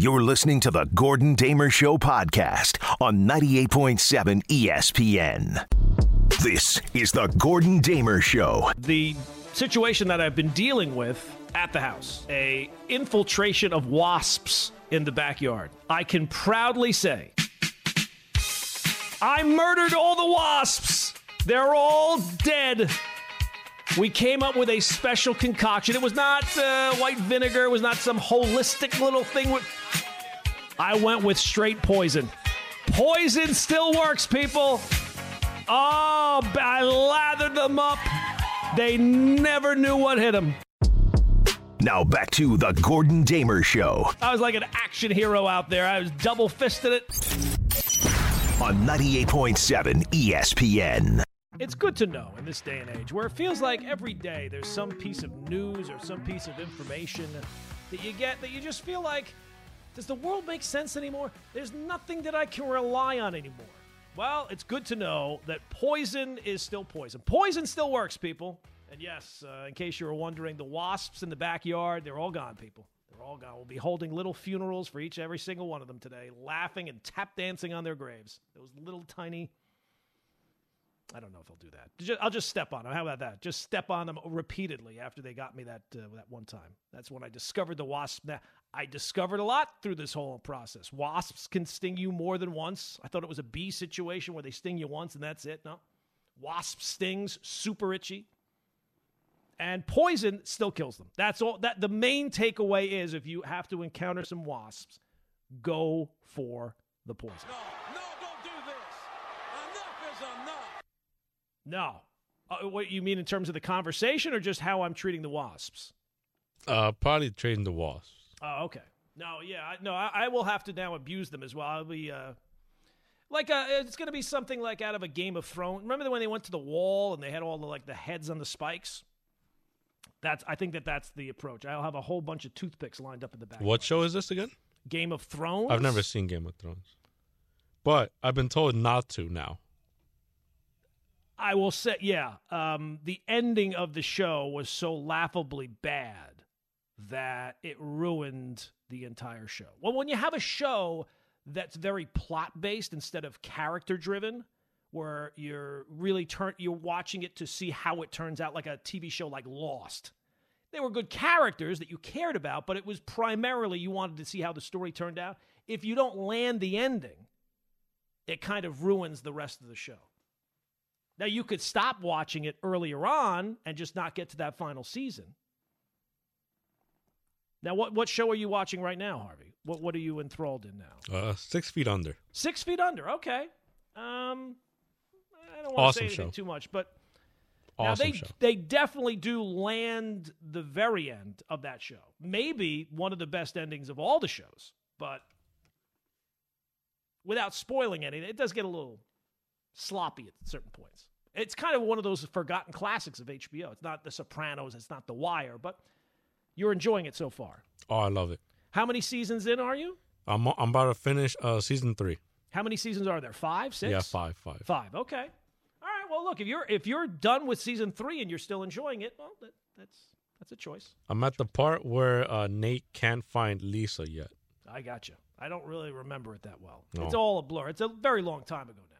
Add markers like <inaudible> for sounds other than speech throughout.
You're listening to the Gordon Damer Show podcast on 98.7 ESPN. This is the Gordon Damer Show. The situation that I've been dealing with at the house, a infiltration of wasps in the backyard. I can proudly say I murdered all the wasps. They're all dead. We came up with a special concoction. It was not uh, white vinegar. It was not some holistic little thing. With... I went with straight poison. Poison still works, people. Oh, I lathered them up. They never knew what hit them. Now back to the Gordon Damer Show I was like an action hero out there. I was double fisted it. on 98.7 ESPN. It's good to know in this day and age where it feels like every day there's some piece of news or some piece of information that you get that you just feel like, does the world make sense anymore? There's nothing that I can rely on anymore. Well, it's good to know that poison is still poison. Poison still works, people. And yes, uh, in case you were wondering, the wasps in the backyard, they're all gone, people. They're all gone. We'll be holding little funerals for each and every single one of them today, laughing and tap dancing on their graves. Those little tiny I don't know if I'll do that. Ju- I'll just step on them. How about that? Just step on them repeatedly after they got me that uh, that one time. That's when I discovered the wasp. Now, I discovered a lot through this whole process. Wasps can sting you more than once. I thought it was a bee situation where they sting you once and that's it. No, wasp stings super itchy, and poison still kills them. That's all. That the main takeaway is if you have to encounter some wasps, go for the poison. No, no, don't do this. Enough is enough. No. Uh, what you mean in terms of the conversation or just how I'm treating the wasps? Uh, probably treating the wasps. Oh, okay. No, yeah, I, no, I, I will have to now abuse them as well. I'll be uh, like uh, it's going to be something like out of a Game of Thrones. Remember when they went to the wall and they had all the like the heads on the spikes? That's I think that that's the approach. I'll have a whole bunch of toothpicks lined up in the back. What show is this again? Game of Thrones. I've never seen Game of Thrones, but I've been told not to now. I will say, yeah, um, the ending of the show was so laughably bad that it ruined the entire show. Well, when you have a show that's very plot based instead of character driven, where you're really turn you're watching it to see how it turns out, like a TV show like Lost. They were good characters that you cared about, but it was primarily you wanted to see how the story turned out. If you don't land the ending, it kind of ruins the rest of the show. Now you could stop watching it earlier on and just not get to that final season. Now, what what show are you watching right now, Harvey? What what are you enthralled in now? Uh, Six Feet Under. Six Feet Under. Okay. Um, I don't want Awesome to say anything show. too much, but now Awesome they show. they definitely do land the very end of that show. Maybe one of the best endings of all the shows, but without spoiling anything, it does get a little sloppy at certain points. It's kind of one of those forgotten classics of HBO. It's not The Sopranos, it's not The Wire, but you're enjoying it so far. Oh, I love it. How many seasons in are you? I'm I'm about to finish uh, season three. How many seasons are there? Five, six? Yeah, five, five. Five. Okay. All right. Well, look if you're if you're done with season three and you're still enjoying it, well, that, that's that's a choice. I'm at the part where uh, Nate can't find Lisa yet. I got you. I don't really remember it that well. No. It's all a blur. It's a very long time ago now,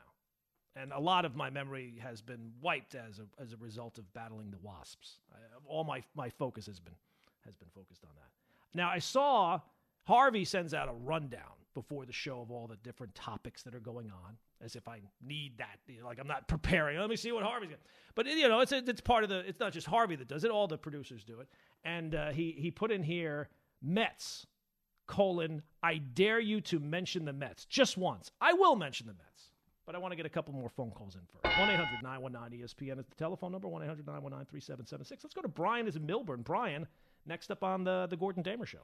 and a lot of my memory has been wiped as a as a result of battling the wasps. I, all my my focus has been has been focused on that. Now I saw Harvey sends out a rundown before the show of all the different topics that are going on, as if I need that. You know, like I'm not preparing. Let me see what Harvey's got. But you know, it's a, it's part of the. It's not just Harvey that does it. All the producers do it. And uh, he he put in here Mets colon I dare you to mention the Mets just once. I will mention the Mets. But I want to get a couple more phone calls in first. 1 800 919 ESPN is the telephone number 1 800 919 3776. Let's go to Brian is in Millburn. Brian, next up on the, the Gordon Damer show.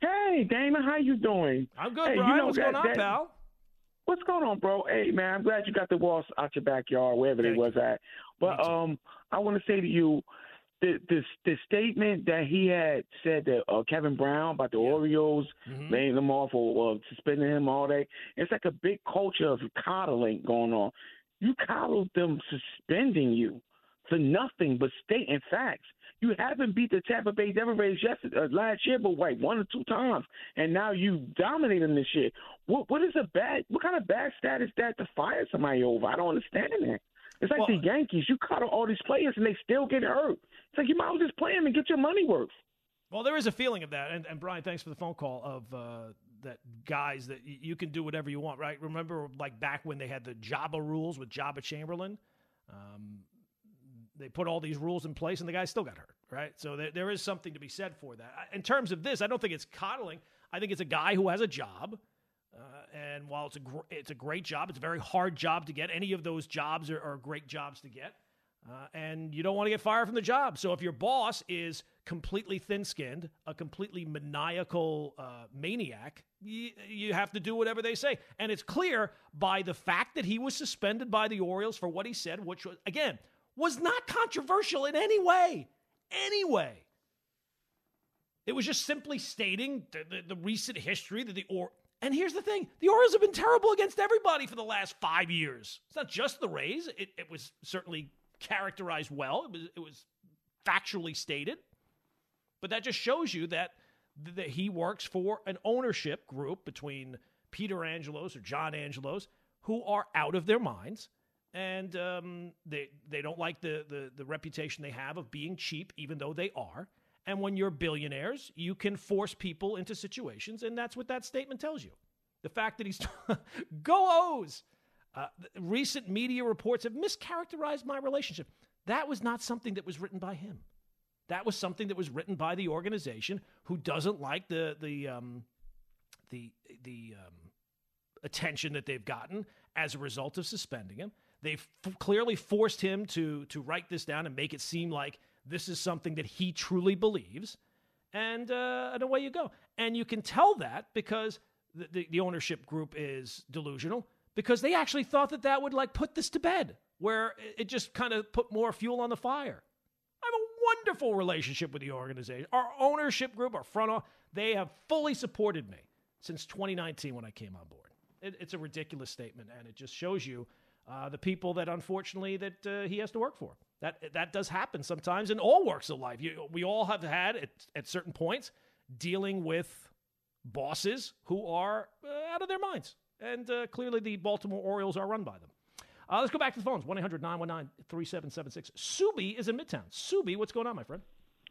Hey, Dana, how you doing? I'm good, Hey, you Brian. know What's that- going on, that- pal? What's going on, bro? Hey, man, I'm glad you got the walls out your backyard, wherever Thank they was at. But um, I want to say to you, the, the the statement that he had said that uh, Kevin Brown about the Yeah. Orioles Mhm. laying them off or uh, suspending him all day, it's like a big culture of coddling going on. You coddled them suspending you for nothing but stating facts. You haven't beat the Tampa Bay Devil Rays yesterday, uh, last year, but like one or two times, and now you dominate them this year. What what is a bad? What kind of bad stat is that to fire somebody over? I don't understand that. It's like Well- the Yankees. You cut all these players and they still get hurt. It's like you might as well just play them and get your money worth. Well, there is a feeling of that, and, and Brian, thanks for the phone call of uh, that guys that y- you can do whatever you want, right? Remember, like back when they had the Joba rules with Joba Chamberlain, um, they put all these rules in place, and the guy still got hurt, right? So there, there is something to be said for that. In terms of this, I don't think it's coddling. I think it's a guy who has a job, and while it's a gr- it's a great job, it's a very hard job to get. Any of those jobs are, are great jobs to get. Uh, and you don't want to get fired from the job. So if your boss is completely thin skinned, a completely maniacal uh, maniac, you, you have to do whatever they say. And it's clear by the fact that he was suspended by the Orioles for what he said, which was, again, was not controversial in any way. Anyway. It was just simply stating the, the, the recent history that the or and here's the thing: the Orioles have been terrible against everybody for the last five years. It's not just the Rays. It, it was certainly characterized well. It was it was factually stated, but that just shows you that that he works for an ownership group between Peter Angelos or John Angelos who are out of their minds. And um, they they don't like the, the the reputation they have of being cheap, even though they are. And when you're billionaires, you can force people into situations, and that's what that statement tells you. The fact that he's <laughs> go O's. Uh, recent media reports have mischaracterized my relationship. That was not something that was written by him. That was something that was written by the organization who doesn't like the the um, the the um, attention that they've gotten as a result of suspending him. They've f- clearly forced him to to write this down and make it seem like this is something that he truly believes, and uh, and away you go. And you can tell that because the, the, the ownership group is delusional because they actually thought that that would like put this to bed, where it- just kind of put more fuel on the fire. I have a wonderful relationship with the organization. Our ownership group, our front office, they have fully supported me since 2019 when I came on board. It, it's a ridiculous statement, and it just shows you uh, the people that unfortunately that uh, he has to work for. That that does happen sometimes in all works of life. You, we all have had at, at certain points dealing with bosses who are uh, out of their minds, and uh, clearly the Baltimore Orioles are run by them. Uh, let's go back to the phones 1 800 919 3776. Subi is in Midtown. Subi, what's going on, my friend?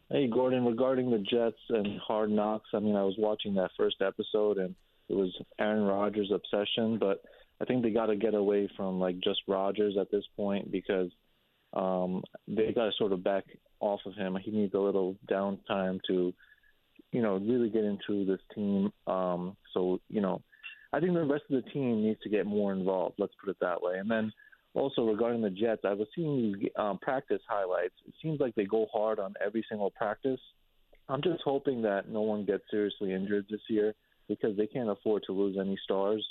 Hey, Gordon, regarding the Jets and Hard Knocks, I mean, I was watching that first episode and it was Aaron Rodgers' obsession, but I think they got to get away from like just Rodgers at this point because um, they got to sort of back off of him. He needs a little downtime to, you know, really get into this team. Um, so, you know, I think the rest of the team needs to get more involved. Let's put it that way. And then also regarding the Jets, I was seeing these um, practice highlights. It seems like they go hard on every single practice. I'm just hoping that no one gets seriously injured this year because they can't afford to lose any stars.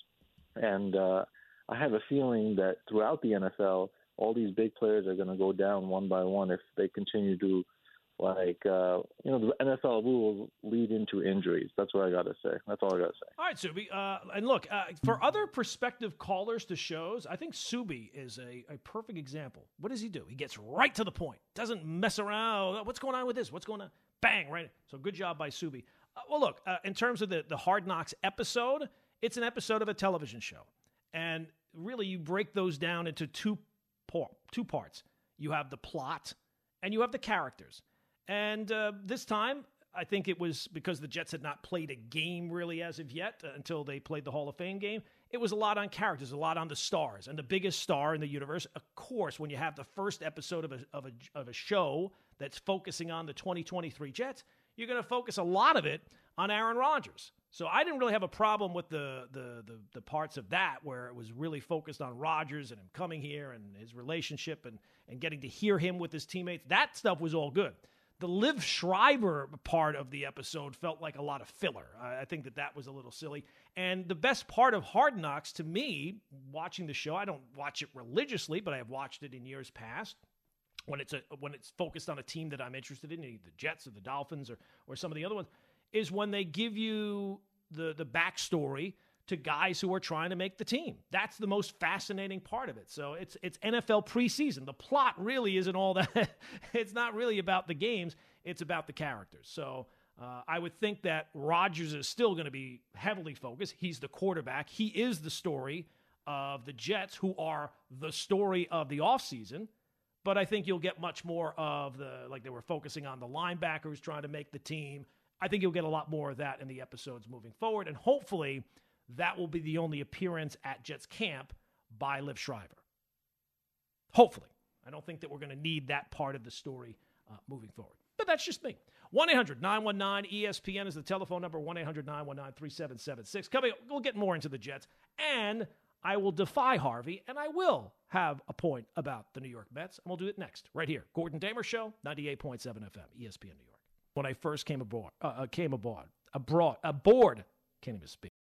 And uh, I have a feeling that throughout the NFL, all these big players are going to go down one by one if they continue to, like, uh, you know, the NFL rules lead into injuries. That's what I got to say. That's all I got to say. All right, Subi. Uh, and look, uh, for other prospective callers to shows, I think Subi is a, a perfect example. What does he do? He gets right to the point, doesn't mess around. What's going on with this? What's going on? Bang, right. So good job by Subi. Uh, well, look, uh, in terms of the, the Hard Knocks episode, it's an episode of a television show. And really, you break those down into two, two parts. You have the plot and you have the characters. And uh, this time, I think it was because the Jets had not played a game really as of yet uh, until they played the Hall of Fame game. It was a lot on characters, a lot on the stars. And the biggest star in the universe, of course, when you have the first episode of a, of a, of a show that's focusing on the 2023 Jets, you're going to focus a lot of it on Aaron Rodgers. So I didn't really have a problem with the, the the the parts of that where it was really focused on Rodgers and him coming here and his relationship and and getting to hear him with his teammates. That stuff was all good. The Liev Schreiber part of the episode felt like a lot of filler. I, I think that that was a little silly. And the best part of Hard Knocks to me, watching the show, I don't watch it religiously, but I have watched it in years past when it's a when it's focused on a team that I'm interested in, the Jets or the Dolphins or or some of the other ones, is when they give you the the backstory to guys who are trying to make the team. That's the most fascinating part of it. So it's it's NFL preseason. The plot really isn't all that. <laughs> it's not really about the games. It's about the characters. So uh, I would think that Rodgers is still going to be heavily focused. He's the quarterback. He is the story of the Jets, who are the story of the offseason. But I think you'll get much more of the, like they were focusing on the linebackers trying to make the team. I think you'll get a lot more of that in the episodes moving forward. And hopefully that will be the only appearance at Jets camp by Liev Schreiber. Hopefully. I don't think that we're going to need that part of the story uh, moving forward. But that's just me. 1 800 919 ESPN is the telephone number 1 800 919 3776. Coming, we'll get more into the Jets. And I will defy Harvey, and I will have a point about the New York Mets, and we'll do it next, right here. Gordon Damer Show, 98.7 FM, ESPN New York. When I first came aboard, uh, uh came aboard, abroad, aboard, can't even speak.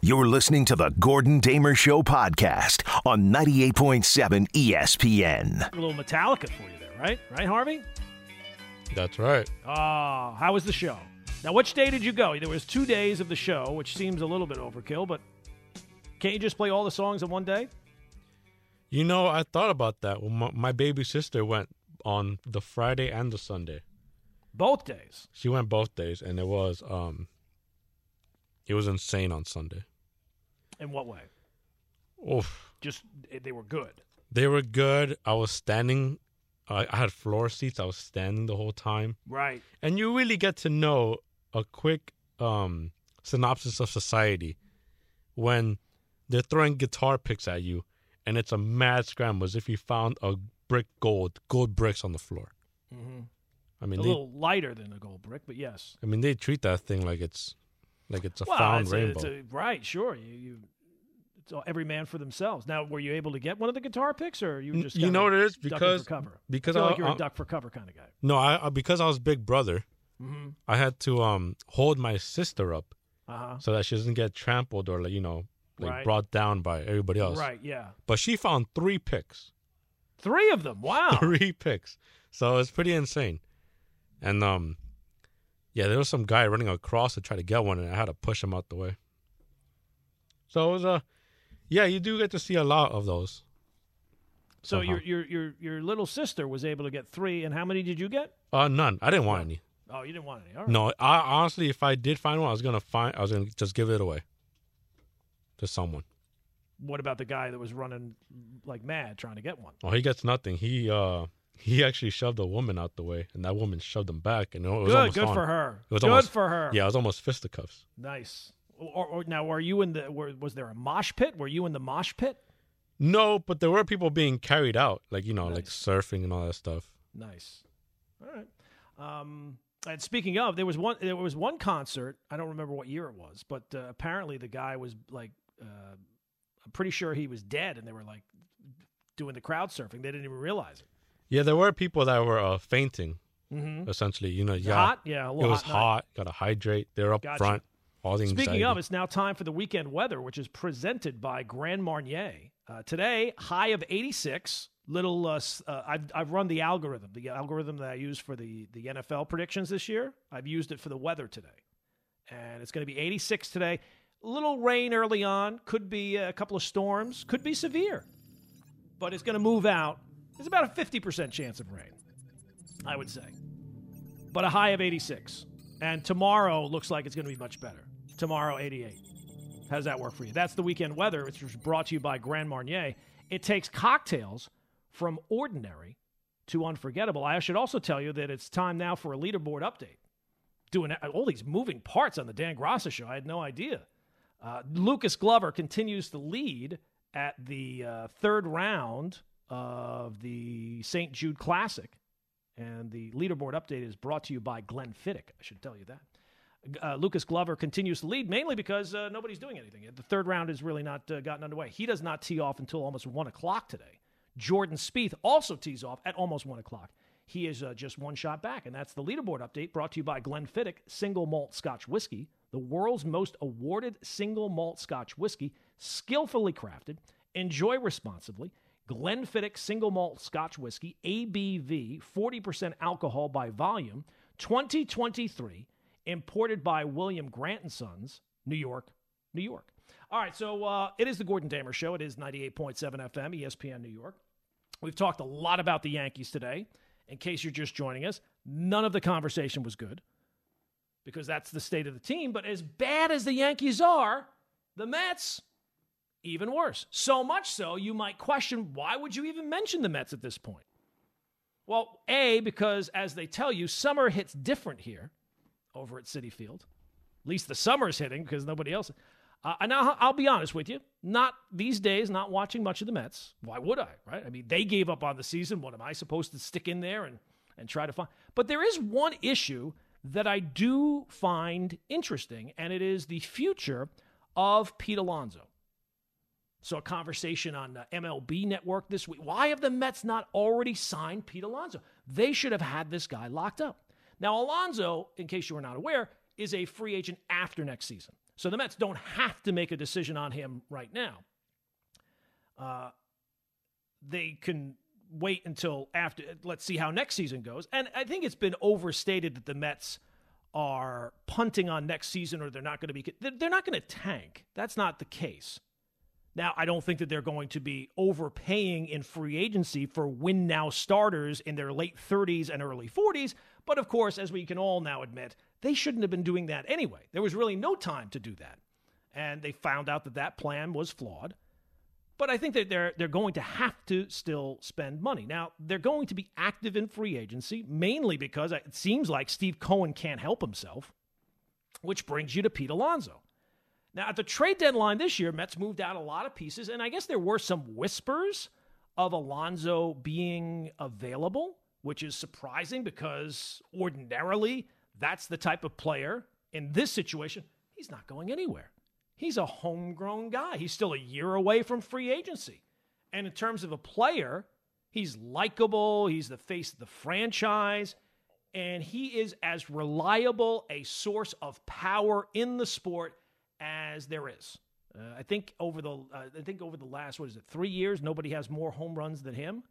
You're listening to the Gordon Damer Show podcast on 98.7 ESPN. A little Metallica for you there, right? Right, Harvey? That's right. Oh, how was the show? Now, which day did you go? There was two days of the show, which seems a little bit overkill, but can't you just play all the songs in one day? You know, I thought about that. Well, my, my baby sister went on the Friday and the Sunday. Both days. She went both days, and it was um, it was insane on Sunday. In what way? Oof. Just they were good. They were good. I was standing. I I had floor seats. I was standing the whole time, Right. and you really get to know a quick um, synopsis of society when they're throwing guitar picks at you, and it's a mad scramble as if you found a brick gold, gold bricks on the floor. Mm-hmm. I mean, a they, little lighter than a gold brick, but yes. I mean, they treat that thing like it's like it's a well, found it's a- rainbow. it's a- right, sure. You, you, it's all, every man for themselves. Now, were you able to get one of the guitar picks, or you just you know what it is? Because- cover? because I like you're a I- duck for cover kind of guy. no, I, I because I was big brother, Mm-hmm. I had to um hold my sister up Uh huh. so that she doesn't get trampled or like you know like Right. brought down by everybody else. Right. Yeah. But she found three picks, Three of them. Wow. <laughs> three picks. So it's pretty insane. And um, yeah, there was some guy running across to try to get one, and I had to push him out the way. So it was a, yeah, you do get to see a lot of those. So somehow. your your your your little sister was able to get three, and how many did you get? Uh, none. I didn't want any. Oh, you didn't want any. All right. No, I honestly, if I did find one, I was gonna find. I was gonna just give it away to someone. What about the guy that was running like mad trying to get one? Oh, he gets nothing. He uh, he actually shoved a woman out the way, and that woman shoved him back, and it was Good. almost Good on. for her. It was good almost- for her. Yeah, it was almost fisticuffs. Nice. Or, or now, were you in the? Were, was there a mosh pit? Were you in the mosh pit? No, but there were people being carried out, like you know, like surfing and all that stuff. Nice. All right. Um, and speaking of, there was one. There was one concert. I don't remember what year it was, but uh, apparently the guy was like, uh, I'm pretty sure he was dead, and they were like doing the crowd surfing. They didn't even realize it. Yeah, there were people that were uh, fainting. Mm-hmm. Essentially, you know, yeah, Hot, yeah. A it was hot. hot. Got to hydrate. They're up Gotcha. front. All the Speaking anxiety. of, it's now time for the weekend weather, which is presented by Grand Marnier. Uh, today, high of 86. Little, uh, uh, I've, I've run the algorithm, the algorithm that I use for the, the NFL predictions this year. I've used it for the weather today. And it's going to be 86 today. Little rain early on, could be a couple of storms, could be severe, but it's going to move out. There's about a 50% chance of rain, I would say. But a high of 86. And tomorrow looks like it's going to be much better. Tomorrow, 88. How does that work for you? That's the weekend weather, which was brought to you by Grand Marnier. It takes cocktails from ordinary to unforgettable. I should also tell you that it's time now for a leaderboard update. Doing all these moving parts on the Dan Grassa show, I had no idea. Uh, Lucas Glover continues to lead at the uh, third round of the St. Jude Classic. And the leaderboard update is brought to you by Glenfiddich. I should tell you that. Uh, Lucas Glover continues to lead, mainly because uh, nobody's doing anything. The third round has really not uh, gotten underway. He does not tee off until almost 1 o'clock today. Jordan Spieth also tees off at almost 1 o'clock. He is uh, just one shot back, and that's the leaderboard update brought to you by Glenfiddich, single malt Scotch whiskey, the world's most awarded single malt Scotch whiskey, skillfully crafted. Enjoy responsibly. Glenfiddich single malt Scotch whiskey, ABV, 40% alcohol by volume, 2023. imported by William Grant and Sons, New York, New York. All right, so uh, it is the Gordon Damer Show. It is 98.7 FM, ESPN New York. We've talked a lot about the Yankees today. In case you're just joining us, none of the conversation was good because that's the state of the team. But as bad as the Yankees are, the Mets, even worse. So much so, you might question why would you even mention the Mets at this point? Well, A, because as they tell you, summer hits different here over at Citi Field. At least the summer's hitting because nobody else. Uh, and I'll, I'll be honest with you, not these days, not watching much of the Mets. Why would I, right? I mean, they gave up on the season. What am I supposed to stick in there and, and try to find? But there is one issue that I do find interesting, and it is the future of Pete Alonso. So, a conversation on the MLB network this week. Why have the Mets not already signed Pete Alonso? They should have had this guy locked up. Now, Alonso, in case you were not aware, is a free agent after next season. So the Mets don't have to make a decision on him right now. Uh, they can wait until after. Let's see how next season goes. And I think it's been overstated that the Mets are punting on next season or they're not going to be. They're not going to tank. That's not the case. Now, I don't think that they're going to be overpaying in free agency for win now starters in their late 30s and early 40s. But of course, as we can all now admit, they shouldn't have been doing that anyway. There was really no time to do that. And they found out that that plan was flawed. But I think that they're they're going to have to still spend money. Now, they're going to be active in free agency mainly because it seems like Steve Cohen can't help himself, which brings you to Pete Alonso. Now, at the trade deadline this year, Mets moved out a lot of pieces, and I guess there were some whispers of Alonso being available, which is surprising because ordinarily that's the type of player in this situation, he's not going anywhere. He's a homegrown guy. He's still a year away from free agency. And in terms of a player, he's likable, he's the face of the franchise, and he is as reliable a source of power in the sport as there is. Uh, I think over the uh, I think over the last what is it three years nobody has more home runs than him,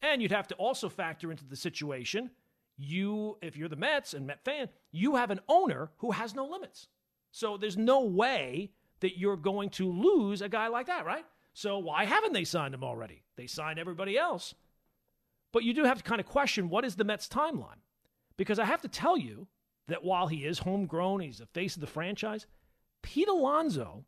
and you'd have to also factor into the situation you, if you're the Mets and Met fan, you have an owner who has no limits. So there's no way that you're going to lose a guy like that, right? So why haven't they signed him already? They signed everybody else. But you do have to kind of question what is the Mets' timeline? Because I have to tell you that while he is homegrown, he's the face of the franchise, Pete Alonso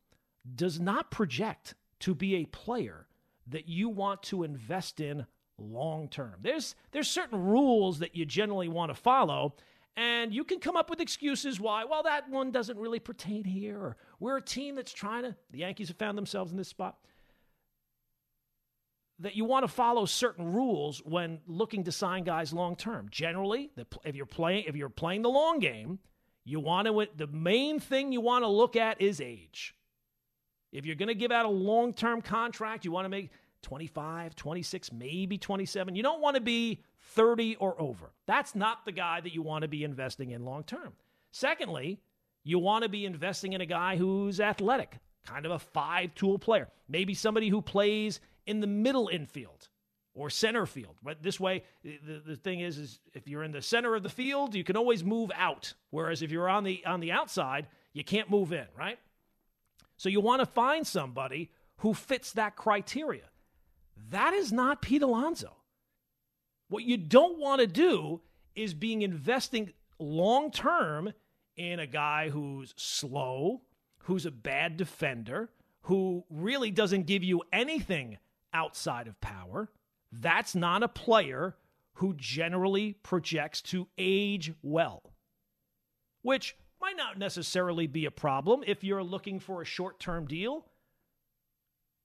does not project to be a player that you want to invest in long term. There's there's certain rules that you generally want to follow, and you can come up with excuses why. Well, that one doesn't really pertain here, or we're a team that's trying to. The Yankees have found themselves in this spot. That you want to follow certain rules when looking to sign guys long term. Generally, if you're playing if you're playing the long game, you want to the main thing you want to look at is age. If you're going to give out a long term contract, you want to make 25, 26, maybe 27. You don't want to be 30 or over. That's not the guy that you want to be investing in long term. Secondly, you want to be investing in a guy who's athletic, kind of a five tool player, maybe somebody who plays in the middle infield or center field. But this way, the, the thing is, is if you're in the center of the field, you can always move out. Whereas if you're on the on the outside, you can't move in, right? So you want to find somebody who fits that criteria. That is not Pete Alonso. What you don't want to do is being investing long term in a guy who's slow, who's a bad defender, who really doesn't give you anything outside of power. That's not a player who generally projects to age well, which might not necessarily be a problem if you're looking for a short term deal.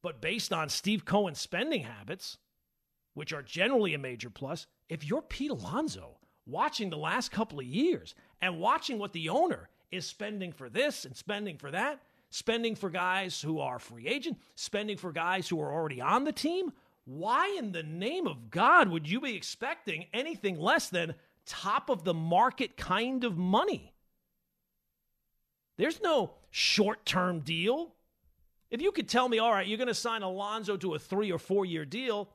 But based on Steve Cohen's spending habits, which are generally a major plus, if you're Pete Alonso watching the last couple of years and watching what the owner is spending for this and spending for that, spending for guys who are free agent, spending for guys who are already on the team, why in the name of God would you be expecting anything less than top of the market kind of money? There's no short term deal. If you could tell me, all right, you're going to sign Alonso to a three or four year deal,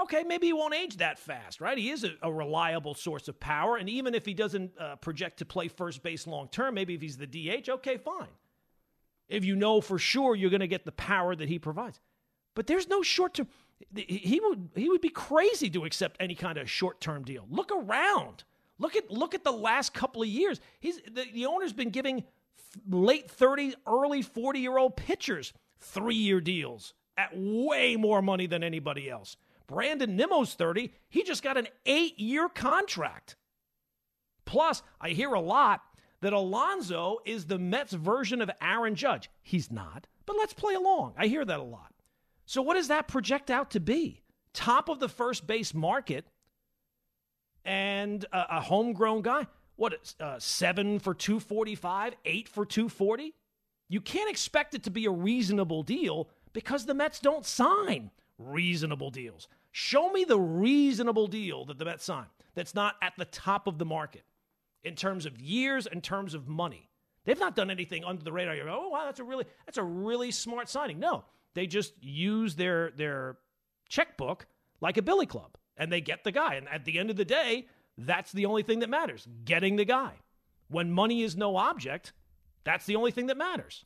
Okay, maybe he won't age that fast, right? He is a, a reliable source of power. And even if he doesn't uh, project to play first base long term, maybe if he's the DH, okay, fine. If you know for sure you're going to get the power that he provides. But there's no short term. He would he would be crazy to accept any kind of short term deal. Look around. Look at look at the last couple of years. He's the, the owner's been giving late 30, early 40 year old pitchers three year deals at way more money than anybody else. Brandon Nimmo's 30. He just got an eight year contract. Plus, I hear a lot that Alonso is the Mets version of Aaron Judge. He's not, but let's play along. I hear that a lot. So, what does that project out to be? Top of the first base market and a, a homegrown guy. What, uh, seven for 245, eight for 240? You can't expect it to be a reasonable deal because the Mets don't sign reasonable deals. Show me the reasonable deal that the Mets sign that's not at the top of the market in terms of years, in terms of money. They've not done anything under the radar. You go, oh wow, that's a really that's a really smart signing. No, they just use their their checkbook like a billy club, and they get the guy. And at the end of the day, that's the only thing that matters: getting the guy. When money is no object, that's the only thing that matters.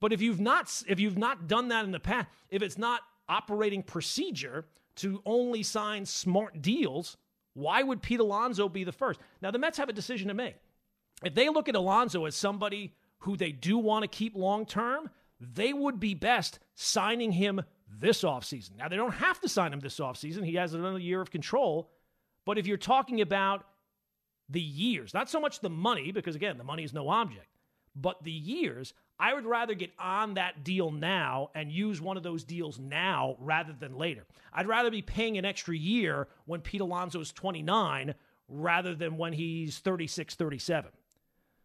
But if you've not if you've not done that in the past, if it's not operating procedure to only sign smart deals, why would Pete Alonso be the first? Now the Mets have a decision to make. If they look at Alonso as somebody who they do want to keep long term, they would be best signing him this offseason. Now they don't have to sign him this offseason. He has another year of control. But if you're talking about the years, not so much the money, because again, the money is no object, but the years, I would rather get on that deal now and use one of those deals now rather than later. I'd rather be paying an extra year when Pete Alonso is 29 rather than when he's 36, 37.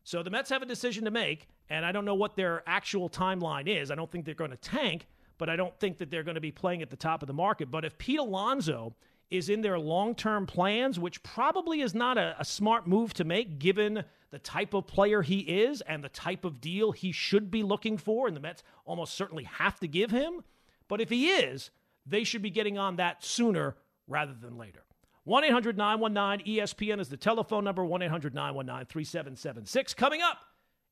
So the Mets have a decision to make, and I don't know what their actual timeline is. I don't think they're going to tank, but I don't think that they're going to be playing at the top of the market. But if Pete Alonso is in their long term plans, which probably is not a, a, smart move to make given the type of player he is and the type of deal he should be looking for, and the Mets almost certainly have to give him. But if he is, they should be getting on that sooner rather than later. 1 800 919 ESPN is the telephone number 1 800 919 3776. Coming up,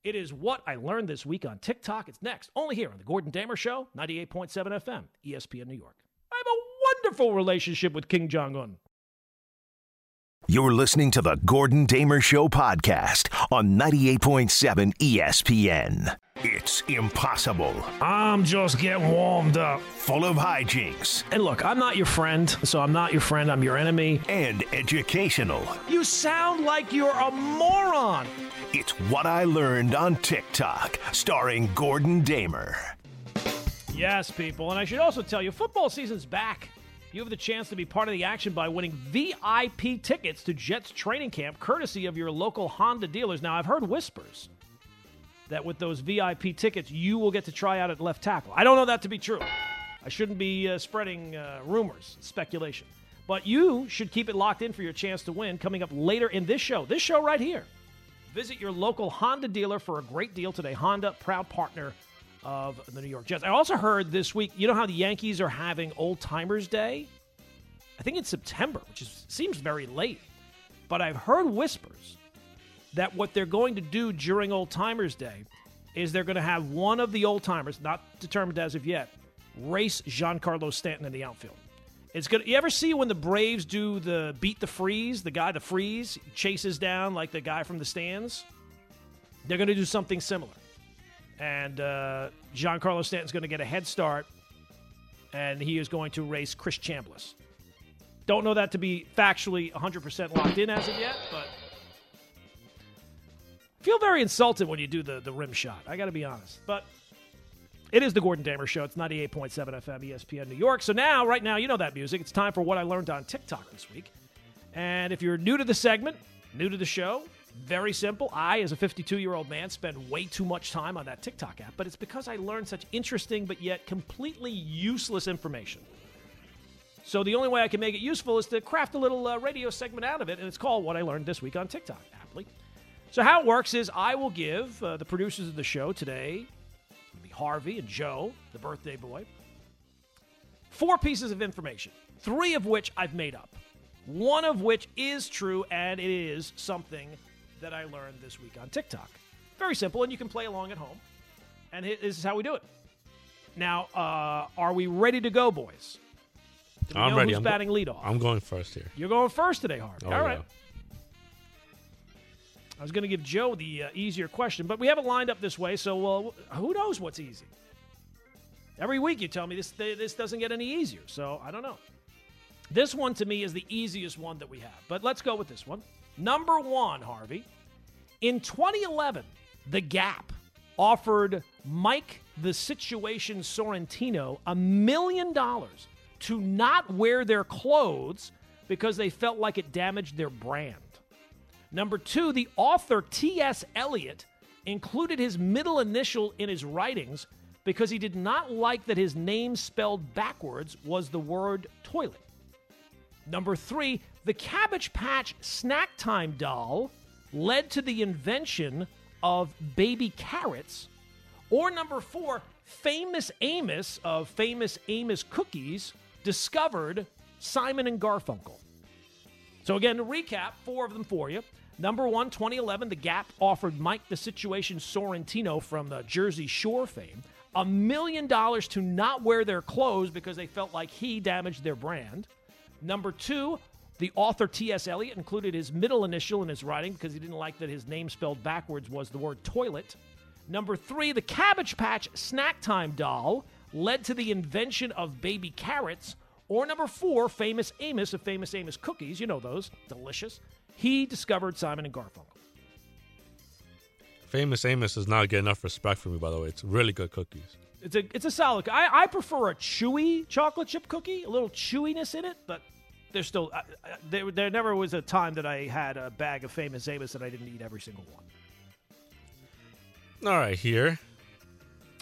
it is what I learned this week on TikTok. It's next, only here on The Gordon Damer Show, 98.7 FM, ESPN New York. I have a wonderful relationship with Kim Jong un. You're listening to the Gordon Damer Show podcast on 98.7 ESPN. It's impossible. I'm just getting warmed up. Full of hijinks. And look, I'm not your friend, so I'm not your friend, I'm your enemy. And educational. You sound like you're a moron. It's what I learned on TikTok, starring Gordon Damer. Yes, people. And I should also tell you, football season's back. You have the chance to be part of the action by winning VIP tickets to Jets training camp, courtesy of your local Honda dealers. Now, I've heard whispers that with those VIP tickets, you will get to try out at left tackle. I don't know that to be true. I shouldn't be uh, spreading uh, rumors, speculation. But you should keep it locked in for your chance to win coming up later in this show. This show right here. Visit your local Honda dealer for a great deal today. Honda, proud partner of the New York Jets. I also heard this week, you know how the Yankees are having Old Timers Day? I think it's September, which is, seems very late. But I've heard whispers that what they're going to do during Old Timers Day is they're going to have one of the old timers, not determined as of yet, race Giancarlo Stanton in the outfield. It's good. You ever see when the Braves do the beat the freeze? The guy, the freeze, chases down like the guy from the stands. They're going to do something similar and uh, Giancarlo Stanton's going to get a head start, and he is going to race Chris Chambliss. Don't know that to be factually 100% locked in as of yet, but feel very insulted when you do the, the rim shot. I got to be honest. But it is the Gordon Damer Show. It's 98.7 FM ESPN New York. So now, right now, you know that music. It's time for what I learned on TikTok this week. And if you're new to the segment, new to the show, very simple. I, as a 52 year old man, spend way too much time on that TikTok app, but it's because I learned such interesting but yet completely useless information. So the only way I can make it useful is to craft a little uh, radio segment out of it, and it's called What I Learned This Week on TikTok, aptly. So how it works is I will give uh, the producers of the show today, be Harvey and Joe, the birthday boy, four pieces of information, three of which I've made up, one of which is true, and it is something that I learned this week on TikTok. Very simple, and you can play along at home. And this is how we do it. Now, uh, are we ready to go, boys? I'm know ready. Who's I'm go- batting leadoff? I'm going first here. You're going first today, Harvey. Oh, All right. yeah. I was going to give Joe the uh, easier question, but we have it lined up this way, so uh, who knows what's easy? Every week you tell me this this doesn't get any easier, so I don't know. This one to me is the easiest one that we have, but let's go with this one. Number one, Harvey. In 2011, The Gap offered Mike the Situation Sorrentino a million dollars to not wear their clothes because they felt like it damaged their brand. Number two, the author T.S. Eliot included his middle initial in his writings because he did not like that his name spelled backwards was the word toilet. Number three, the Cabbage Patch Snack Time doll led to the invention of baby carrots. Or number four, famous Amos of famous Amos cookies discovered Simon and Garfunkel. So again, to recap, four of them for you. Number one, 2011, The Gap offered Mike the Situation Sorrentino from the Jersey Shore fame a million dollars to not wear their clothes because they felt like he damaged their brand. Number two, the author T.S. Eliot included his middle initial in his writing because he didn't like that his name spelled backwards was the word toilet. Number three, the Cabbage Patch Snack Time doll led to the invention of baby carrots. Or number four, famous Amos of famous Amos cookies. You know those, delicious. He discovered Simon and Garfunkel. Famous Amos does not get enough respect for me, by the way. It's really good cookies. It's a it's a solid. I, I prefer a chewy chocolate chip cookie, a little chewiness in it, but there's still I, I, there. There never was a time that I had a bag of famous Amos that I didn't eat every single one. All right, here.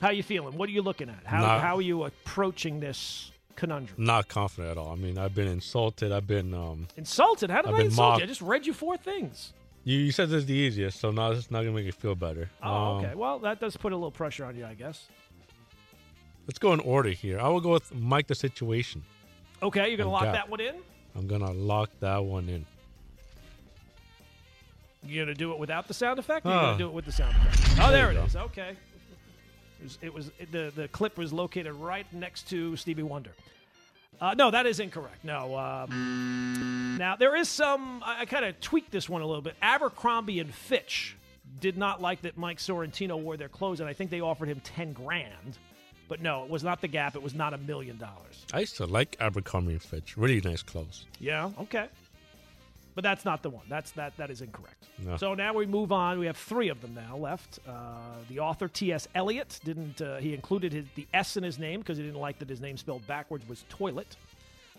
How you feeling? What are you looking at? How Nah. how are you approaching this conundrum? Not confident at all. I mean, I've been insulted. I've been. um Insulted? How did I've I insult mocked. you? I just read you four things. You, you said this is the easiest, so now it's not gonna make you feel better. Oh, Um, okay. Well, that does put a little pressure on you, I guess. Let's go in order here. I will go with Mike the Situation. Okay, you're gonna lock that one in. I'm gonna lock that one in. You're gonna do it without the sound effect. Or you're gonna do it with the sound effect. Oh, there There it is. Okay. It was, it was it- the the clip was located right next to Stevie Wonder. Uh, no, that is incorrect. No. Um, now there is some. I, I kind of tweaked this one a little bit. Abercrombie and Fitch did not like that Mike Sorrentino wore their clothes, and I think they offered him ten grand. But no, it was not the Gap. It was not a million dollars. I used to like Abercrombie and Fitch. Really nice clothes. Yeah. Okay. But that's not the one. That's that. That is incorrect. No. So now we move on. We have three of them now left. Uh, the author T.S. Eliot didn't. Uh, he included his, the S in his name because he didn't like that his name spelled backwards was toilet.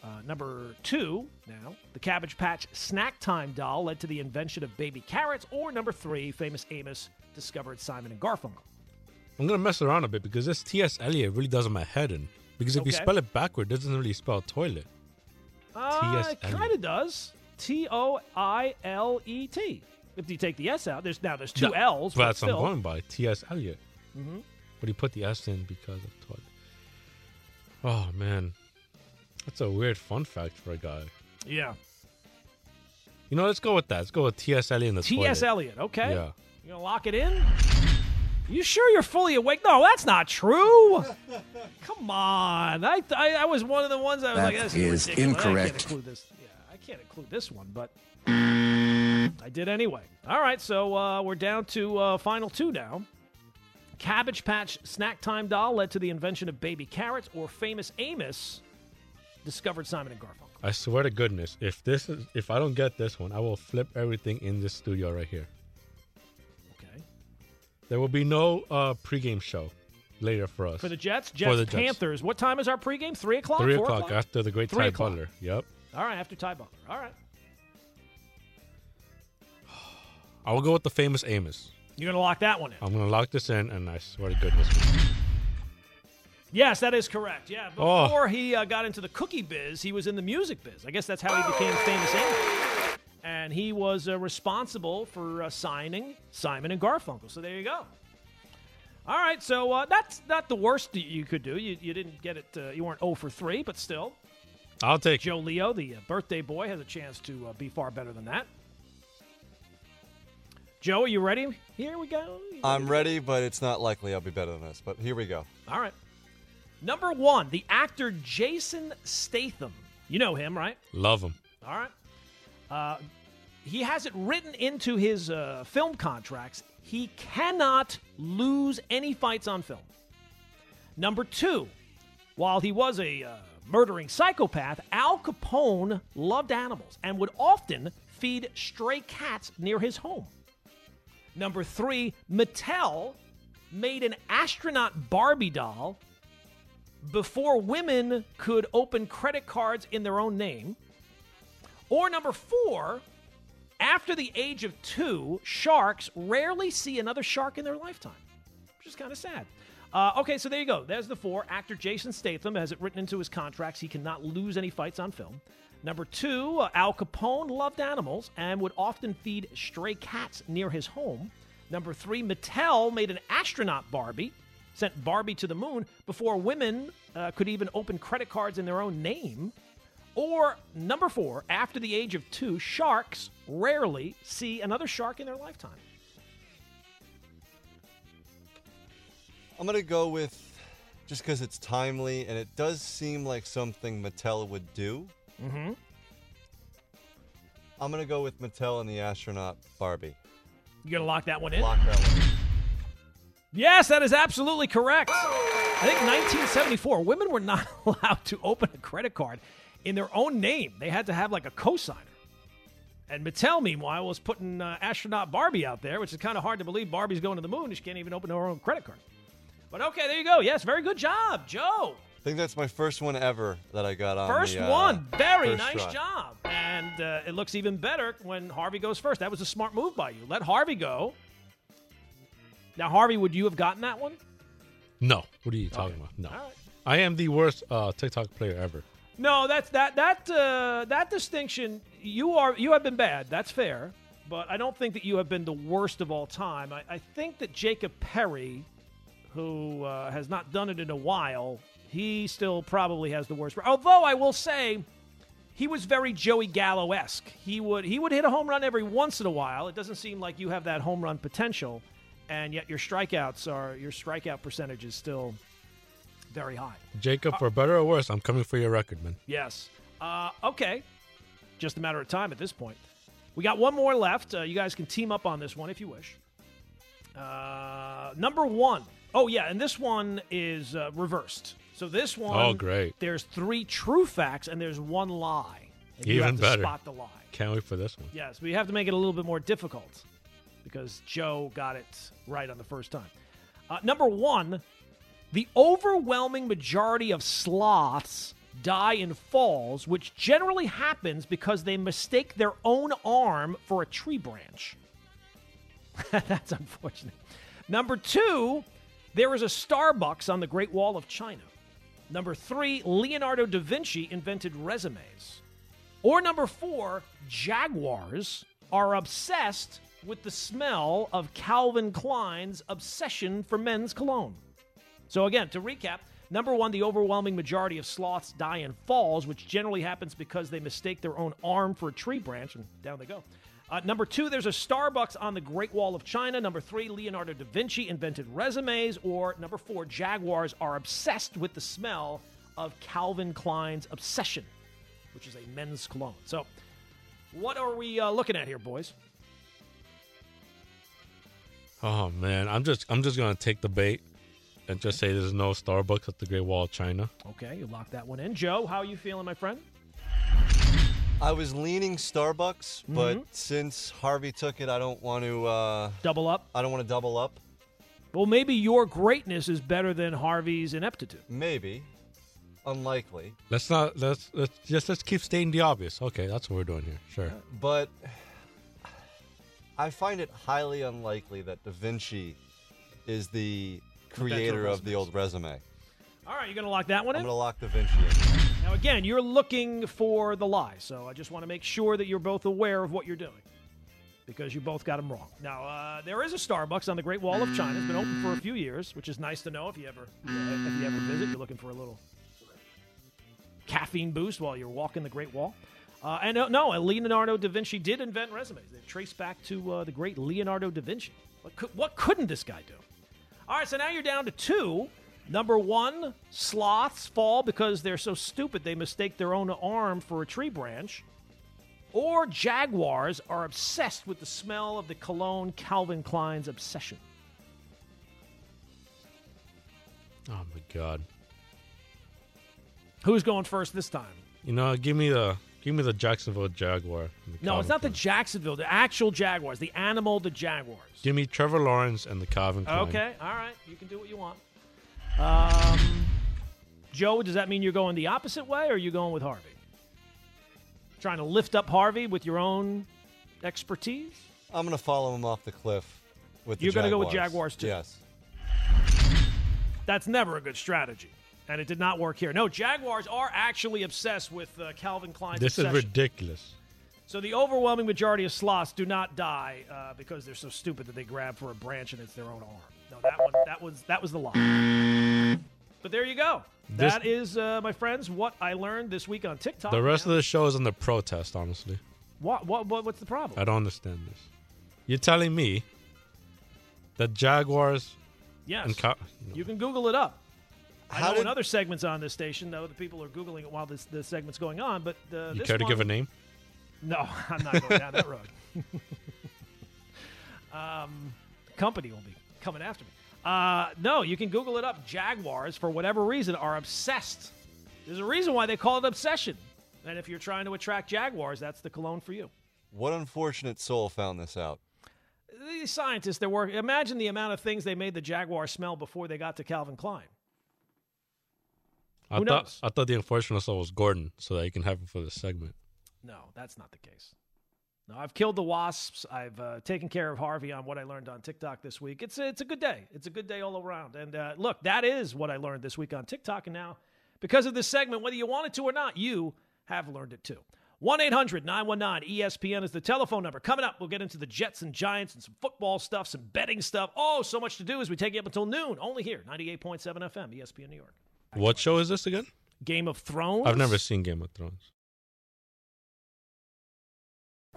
Uh, number two, now the Cabbage Patch Snack Time doll led to the invention of baby carrots. Or number three, famous Amos discovered Simon and Garfunkel. I'm gonna mess around a bit because this T.S. Eliot really does my head in. Because if you spell it backward, it doesn't really spell toilet. Uh, T.S. it kind of does. T O I L E T. If you take the S out, there's now there's two Yeah, L's, but That's what I'm going by. T.S. Eliot. Mhm. But he put the S in because of toilet. Oh man, that's a weird fun fact for a guy. Yeah. You know, let's go with that. Let's go with T.S. Eliot in the toilet. T.S. toilet. Eliot. Okay. Yeah. You gonna lock it in? You sure you're fully awake? No, that's not true. Come on. I, I I was one of the ones I was That like, this is, is ridiculous. I can't incorrect. include this. Yeah, I can't include this one, but I did anyway. All right, so uh, we're down to uh, final two now. Cabbage Patch Snack Time doll led to the invention of baby carrots, or famous Amos discovered Simon and Garfunkel. I swear to goodness, if this is if I don't get this one, I will flip everything in this studio right here. There will be no uh pregame show later for us. For the Jets, Jets, the Jets. Panthers. What time is our pregame? Three o'clock. Three Four o'clock after the great Three Ty o'clock. Butler. Yep. All right, after Ty Butler. All right. I will go with the famous Amos. You're gonna lock that one in. I'm gonna lock this in, and I swear to goodness. Yes, that is correct. Yeah, Oh. before he uh, got into the cookie biz, he was in the music biz. I guess that's how he became famous. Amos. And he was uh, responsible for uh, signing Simon and Garfunkel. So there you go. All right, so uh, that's not the worst that you could do. You, you didn't get it. Uh, you weren't 0 for 3, but still. I'll take it. Joe Leo, the uh, birthday boy, has a chance to uh, be far better than that. Joe, are you ready? Here we go. I'm ready, but it's not likely I'll be better than this. But here we go. All right. Number one, the actor Jason Statham. You know him, right? Love him. All right. Uh, he has it written into his uh, film contracts. He cannot lose any fights on film. Number two, while he was a uh, murdering psychopath, Al Capone loved animals and would often feed stray cats near his home. Number three, Mattel made an astronaut Barbie doll before women could open credit cards in their own name. Or number four, after the age of two, sharks rarely see another shark in their lifetime, which is kind of sad. Uh, okay, so there you go. There's the four. Actor Jason Statham has it written into his contracts he cannot lose any fights on film. Number two, uh, Al Capone loved animals and would often feed stray cats near his home. Number three, Mattel made an astronaut Barbie, sent Barbie to the moon before women uh, could even open credit cards in their own name. Or number four, after the age of two, sharks rarely see another shark in their lifetime. I'm gonna go with just because it's timely and it does seem like something Mattel would do. Mm-hmm. I'm gonna go with Mattel and the astronaut Barbie. You gonna lock that one in? Lock that one. Yes, that is absolutely correct. I think 1974, women were not <laughs> allowed to open a credit card in their own name. They had to have like a cosigner. And Mattel, meanwhile, was putting uh, astronaut Barbie out there, which is kind of hard to believe. Barbie's going to the moon. She can't even open her own credit card. But okay, there you go. Yes, very good job, Joe. I think that's my first one ever that I got on. First the, uh, one. Very first nice try. job. And uh, it looks even better when Harvey goes first. That was a smart move by you. Let Harvey go. Now, Harvey, would you have gotten that one? No. What are you talking Okay. about? No. All right. I am the worst uh, TikTok player ever. No, that's that that uh, that distinction. You are you have been bad. That's fair, but I don't think that you have been the worst of all time. I, I think that Jacob Perry, who uh, has not done it in a while, he still probably has the worst. Although I will say, he was very Joey Gallo esque. He would he would hit a home run every once in a while. It doesn't seem like you have that home run potential, and yet your strikeouts are your strikeout percentage is still very high. Jacob, for better or worse, I'm coming for your record, man. Yes. Uh, okay. Just a matter of time at this point. We got one more left. Uh, you guys can team up on this one if you wish. Uh, number one. Oh, yeah, and this one is uh, reversed. So this one. Oh, great. There's three true facts and there's one lie. And you Even have to better. spot the lie. Can't wait for this one. Yes, we have to make it a little bit more difficult because Joe got it right on the first time. Uh, number one, the overwhelming majority of sloths die in falls, which generally happens because they mistake their own arm for a tree branch. <laughs> That's unfortunate. Number two, there is a Starbucks on the Great Wall of China. Number three, Leonardo da Vinci invented resumes. Or number four, Jaguars are obsessed with the smell of Calvin Klein's obsession for men's cologne. So, again, to recap number one, the overwhelming majority of sloths die in falls, which generally happens because they mistake their own arm for a tree branch, and down they go. Uh, number two, there's a Starbucks on the Great Wall of China. Number three, Leonardo da Vinci invented resumes. Or number four, Jaguars are obsessed with the smell of Calvin Klein's obsession, which is a men's cologne. So, what are we uh, looking at here, boys? Oh man, I'm just I'm just gonna take the bait and just say there's no Starbucks at the Great Wall of China. Okay, you lock that one in. Joe, how are you feeling, my friend? I was leaning Starbucks, but Mm-hmm. since Harvey took it, I don't want to. Uh, Double up. I don't want to double up. Well, maybe your greatness is better than Harvey's ineptitude. Maybe, unlikely, Let's not let's let's just let's keep stating the obvious. Okay, that's what we're doing here. Sure. but I find it highly unlikely that Da Vinci is the creator of the old resume. All right, you're going to lock that one in? I'm in? gonna lock Da Vinci. In. Now, again, you're looking for the lie, so I just want to make sure that you're both aware of what you're doing. because you both got them wrong. Now, uh, there is a Starbucks on the Great Wall of China. It's been open for a few years, which is nice to know if you ever uh, if you ever visit. You're looking for a little caffeine boost while you're walking the Great Wall. Uh, and uh, no, Leonardo da Vinci did invent resumes. They trace back to uh, the great Leonardo da Vinci. What, could, what couldn't this guy do? All right, so now you're down to two. Number one, sloths fall because they're so stupid they mistake their own arm for a tree branch. Or jaguars are obsessed with the smell of the cologne Calvin Klein's obsession. Oh my god. Who's going first this time? You know, give me the give me the Jacksonville Jaguar. the No, it's Calvin not the Jacksonville, the actual Jaguars, the animal, the Jaguars. Give me Trevor Lawrence and the Calvin Klein. Okay, all right. You can do what you want. Um, Joe, does that mean you're going the opposite way or are you going with Harvey? Trying to lift up Harvey with your own expertise? I'm going to follow him off the cliff with the You're gonna go with Jaguars. Jaguars, too? Yes. That's never a good strategy. And it did not work here. No, Jaguars are actually obsessed with uh, Calvin Klein's This is ridiculous. So the overwhelming majority of sloths do not die uh, because they're so stupid that they grab for a branch and it's their own arm. No, that one that was that was the lie. But there you go. This- that is, uh, my friends, what I learned this week on TikTok. The rest of the show is on the protest, honestly. what, what what what's the problem? I don't understand this. You're telling me that Jaguars yes, and Cal- you can Google it up. I How know did- in other segments on this station, though, the people are googling it while this the segment's going on. But uh, you this care to give a name? No, <laughs> I'm not going down that road. <laughs> um, company will be coming after me. Uh, no, you can Google it up. Jaguars, for whatever reason, are obsessed. There's a reason why they call it obsession. And if you're trying to attract Jaguars, that's the cologne for you. What unfortunate soul found this out? These scientists, they're working. Imagine the amount of things they made the Jaguar smell before they got to Calvin Klein. I Who thought knows? I thought the unfortunate soul was Gordon, so that you can have him for this segment. No, that's not the case. No, I've killed the wasps. I've uh, taken care of Harvey on what I learned on TikTok this week. It's a, it's a good day. It's a good day all around. And uh, look, that is what I learned this week on TikTok. And now, because of this segment, whether you wanted to or not, you have learned it too. 1 800 919 ESPN is the telephone number. Coming up, we'll get into the Jets and Giants and some football stuff, some betting stuff. Oh, so much to do as we take you up until noon. Only here, 98.7 FM, ESPN New York. What show is this again? Game of Thrones. I've never seen Game of Thrones.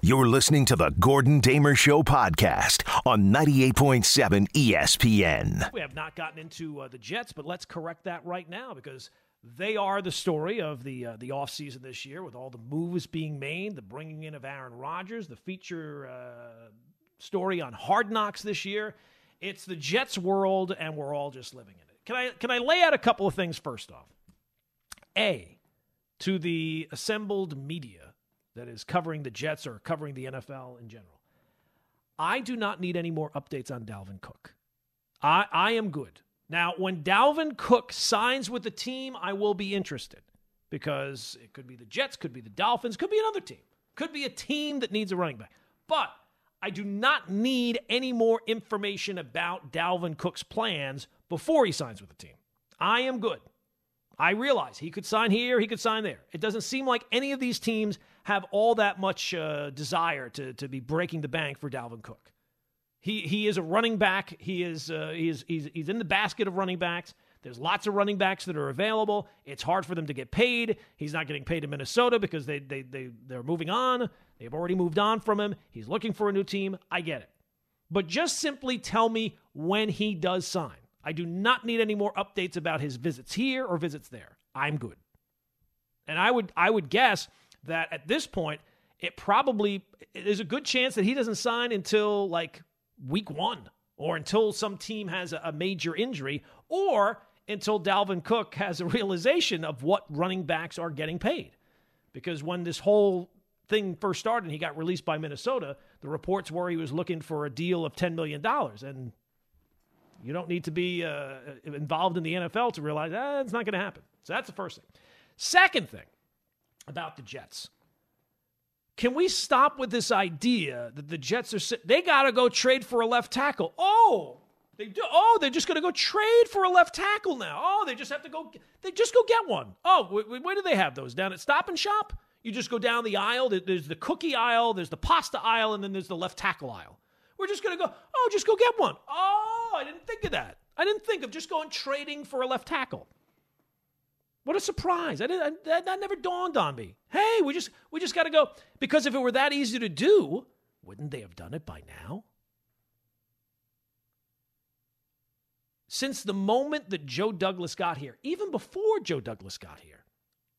You're listening to the Gordon Damer Show podcast on 98.7 ESPN. We have not gotten into uh, the Jets, but let's correct that right now because they are the story of the uh, the offseason this year with all the moves being made, the bringing in of Aaron Rodgers, the feature uh, story on Hard Knocks this year. It's the Jets world, and we're all just living in it. Can I can I lay out a couple of things first off? A, to the assembled media that is covering the Jets or covering the NFL in general. I do not need any more updates on Dalvin Cook. I, I am good. Now, when Dalvin Cook signs with the team, I will be interested because it could be the Jets, could be the Dolphins, could be another team, could be a team that needs a running back. But I do not need any more information about Dalvin Cook's plans before he signs with the team. I am good. I realize he could sign here, he could sign there. It doesn't seem like any of these teams have all that much uh, desire to, to be breaking the bank for Dalvin Cook. He he is a running back. He is uh, he is he's, he's in the basket of running backs. There's lots of running backs that are available. It's hard for them to get paid. He's not getting paid in Minnesota because they they they they're moving on. They've already moved on from him. He's looking for a new team. I get it. But just simply tell me when he does sign. I do not need any more updates about his visits here or visits there. I'm good. And I would I would guess that at this point it probably there's a good chance that he doesn't sign until like week 1 or until some team has a, a major injury or until Dalvin Cook has a <laughs> realization of what running backs are getting paid. Because when this whole thing first started and he got released by Minnesota, the reports were he was looking for a deal of $10 million. And you don't need to be uh, involved in the NFL to realize that it's not going to happen. So that's the first thing. Second thing about the Jets. Can we stop with this idea that the Jets are they got to go trade for a left tackle? Oh, they do. Oh, they're just going to go trade for a left tackle now. Oh, they just have to go. They just go get one. Oh, wh- wh- where do they have those down at Stop and Shop? You just go down the aisle. There's the cookie aisle, there's the pasta aisle, and then there's the left tackle aisle. We're just going to go, oh, just go get one. Oh, I didn't think of that. I didn't think of just going trading for a left tackle. What a surprise! I didn't, I, that, that never dawned on me. Hey, we just we just got to go because if it were that easy to do, wouldn't they have done it by now? Since the moment that Joe Douglas got here, even before Joe Douglas got here,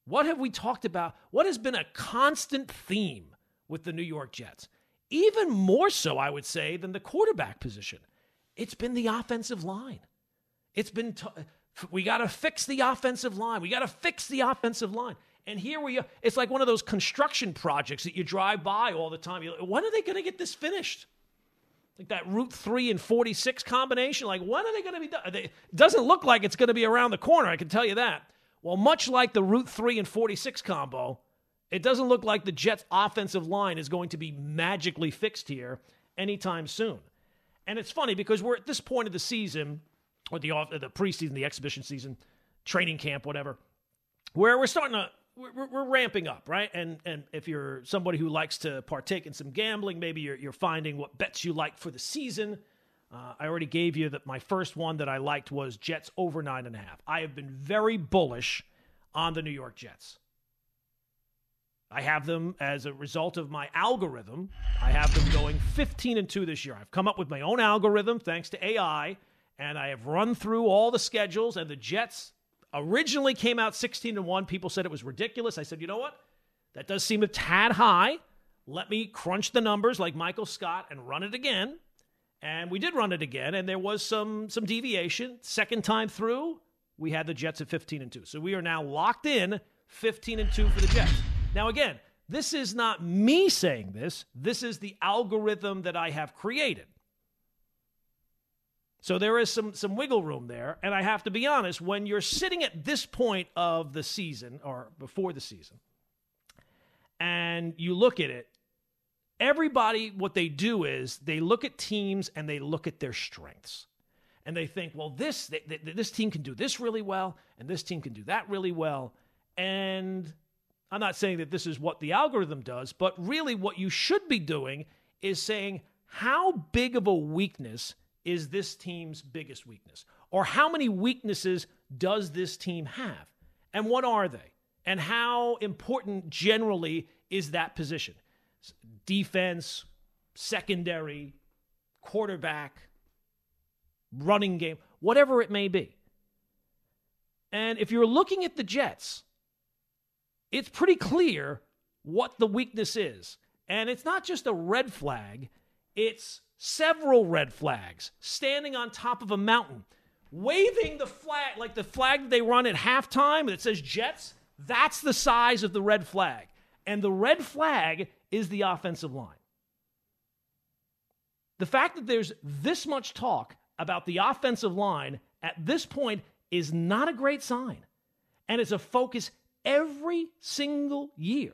what have we talked about? What has been a constant theme with the New York Jets? Even more so, I would say, than the quarterback position. It's been the offensive line. It's been, t- we got to fix the offensive line. We got to fix the offensive line. And here we are. It's like one of those construction projects that you drive by all the time. Like, when are they going to get this finished? Like that Route 3 and 46 combination. Like, when are they going to be done? It doesn't look like it's going to be around the corner, I can tell you that. Well, much like the Route 3 and 46 combo, it doesn't look like the Jets' offensive line is going to be magically fixed here anytime soon. And it's funny because we're at this point of the season, or the off, the preseason, the exhibition season, training camp, whatever, where we're starting to we're, we're, ramping up, right? And and if you're somebody who likes to partake in some gambling, maybe you're you're finding what bets you like for the season. Uh, I already gave you that my first one that I liked was Jets over nine and a half. I have been very bullish on the New York Jets. I have them as a result of my algorithm. I have them going 15 and 2 this year. I've come up with my own algorithm thanks to AI, and I have run through all the schedules. And the Jets originally came out 16 and 1. People said it was ridiculous. I said, you know what? That does seem a tad high. Let me crunch the numbers like Michael Scott and run it again. And we did run it again, and there was some some deviation. Second time through, we had the Jets at 15 and 2. So we are now locked in 15 and 2 for the Jets. Now again, this is not me saying this. This is the algorithm that I have created. So there is some some wiggle room there, and I have to be honest, when you're sitting at this point of the season or before the season, and you look at it, everybody what they do is they look at teams and they look at their strengths and they think well this this team can do this really well and this team can do that really well and i'm not saying that this is what the algorithm does but really what you should be doing is saying how big of a weakness is this team's biggest weakness? Or how many weaknesses does this team have? And what are they? And how important generally is that position? Defense, secondary, quarterback, running game, whatever it may be. And if you're looking at the Jets, it's pretty clear what the weakness is. And it's not just a red flag, it's several red flags standing on top of a mountain, waving the flag, like the flag that they run at halftime that says Jets. That's the size of the red flag. And the red flag is the offensive line. The fact that there's this much talk about the offensive line at this point is not a great sign. And it's a focus every single year.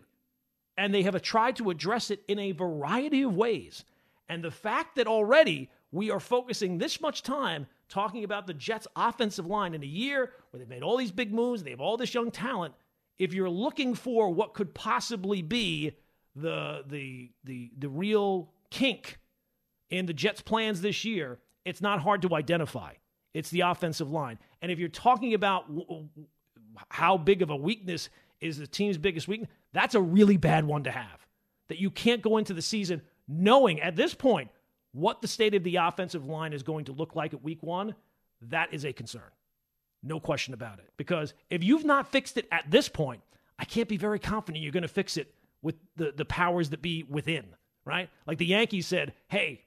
And they have tried to address it in a variety of ways. And the fact that already we are focusing this much time talking about the Jets' offensive line in a year where they've made all these big moves, they have all this young talent. If you're looking for what could possibly be the the the the real kink in the Jets' plans this year, it's not hard to identify. It's the offensive line. And if you're talking about how big of a weakness is the team's biggest weakness, that's a really bad one to have. That you can't go into the season knowing at this point what the state of the offensive line is going to look like at week one. That is a concern. No question about it. Because if you've not fixed it at this point, I can't be very confident you're going to fix it with the, the powers that be within, right? Like the Yankees said, hey,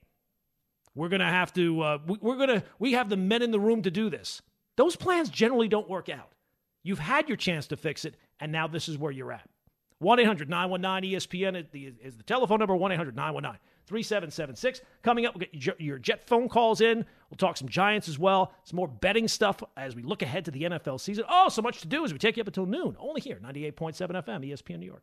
we're going to have to, uh, we, we're going to, we have the men in the room to do this. Those plans generally don't work out. You've had your chance to fix it, and now this is where you're at. 1 800 919 ESPN is the telephone number 1 800 919 3776. Coming up, we'll get your Jet phone calls in. We'll talk some Giants as well. Some more betting stuff as we look ahead to the NFL season. Oh, so much to do as we take you up until noon. Only here, 98.7 FM, ESPN New York.